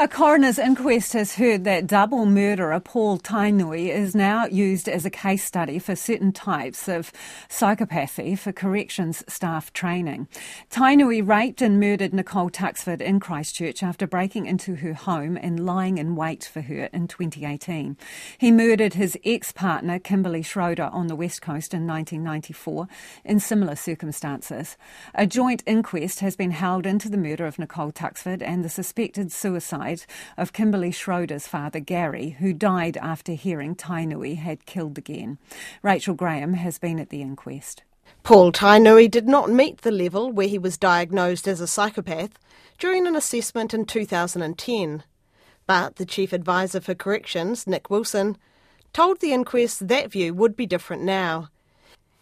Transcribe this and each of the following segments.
A coroner's inquest has heard that double murderer Paul Tainui is now used as a case study for certain types of psychopathy for corrections staff training. Tainui raped and murdered Nicole Tuxford in Christchurch after breaking into her home and lying in wait for her in 2018. He murdered his ex-partner Kimberley Schroder on the West Coast in 1994 in similar circumstances. A joint inquest has been held into the murder of Nicole Tuxford and the suspected suicide of Kimberley Schroder's father, Gary, who died after hearing Tainui had killed again. Rachel Graham has been at the inquest. Paul Tainui did not meet the level where he was diagnosed as a psychopath during an assessment in 2010. But the Chief Advisor for Corrections, Nick Wilson, told the inquest that view would be different now.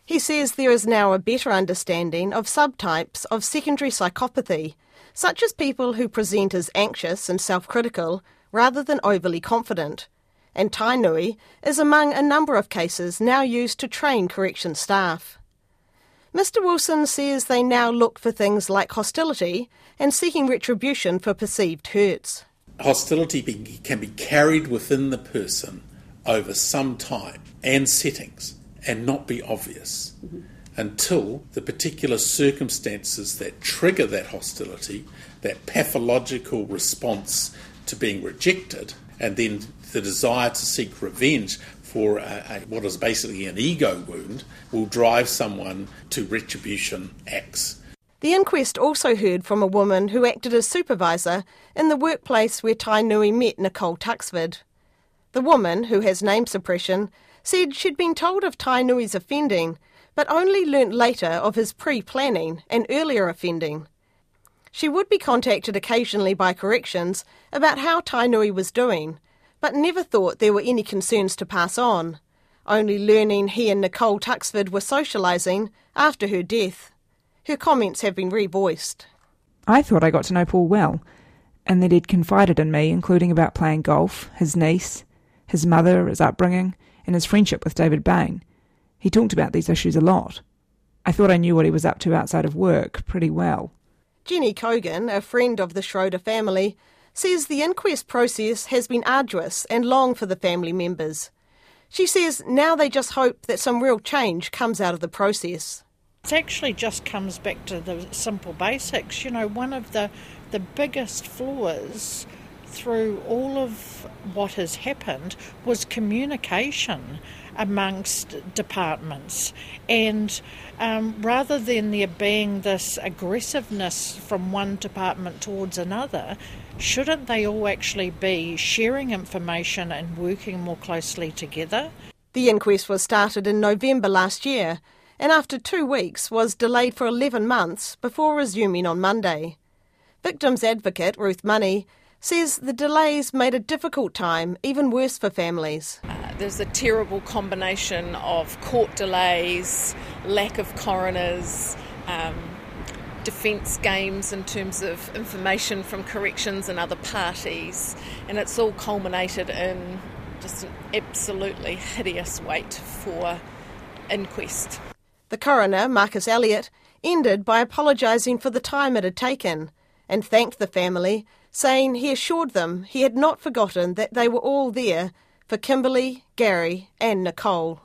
He says there is now a better understanding of subtypes of secondary psychopathy such as people who present as anxious and self critical rather than overly confident. And Tainui is among a number of cases now used to train correction staff. Mr. Wilson says they now look for things like hostility and seeking retribution for perceived hurts. Hostility be, can be carried within the person over some time and settings and not be obvious. Mm-hmm until the particular circumstances that trigger that hostility, that pathological response to being rejected, and then the desire to seek revenge for a, a, what is basically an ego wound will drive someone to retribution acts. The inquest also heard from a woman who acted as supervisor in the workplace where Tainui met Nicole Tuxford. The woman, who has name suppression, said she'd been told of Tainui's offending but only learnt later of his pre planning and earlier offending. She would be contacted occasionally by corrections about how Tainui was doing, but never thought there were any concerns to pass on, only learning he and Nicole Tuxford were socialising after her death. Her comments have been revoiced. I thought I got to know Paul well, and that he'd confided in me, including about playing golf, his niece, his mother, his upbringing, and his friendship with David Bain. He talked about these issues a lot. I thought I knew what he was up to outside of work pretty well. Jenny Cogan, a friend of the Schroder family, says the inquest process has been arduous and long for the family members. She says now they just hope that some real change comes out of the process. It actually just comes back to the simple basics. You know, one of the the biggest flaws through all of what has happened was communication amongst departments. And um, rather than there being this aggressiveness from one department towards another, shouldn't they all actually be sharing information and working more closely together? The inquest was started in November last year and after two weeks was delayed for 11 months before resuming on Monday. Victims advocate Ruth Money says the delays made a difficult time even worse for families. Uh, there's a terrible combination of court delays, lack of coroners, um, defence games in terms of information from corrections and other parties, and it's all culminated in just an absolutely hideous wait for inquest. The coroner, Marcus Elliott, ended by apologising for the time it had taken and thanked the family, saying he assured them he had not forgotten that they were all there for Kimberley, Gary, and Nicole.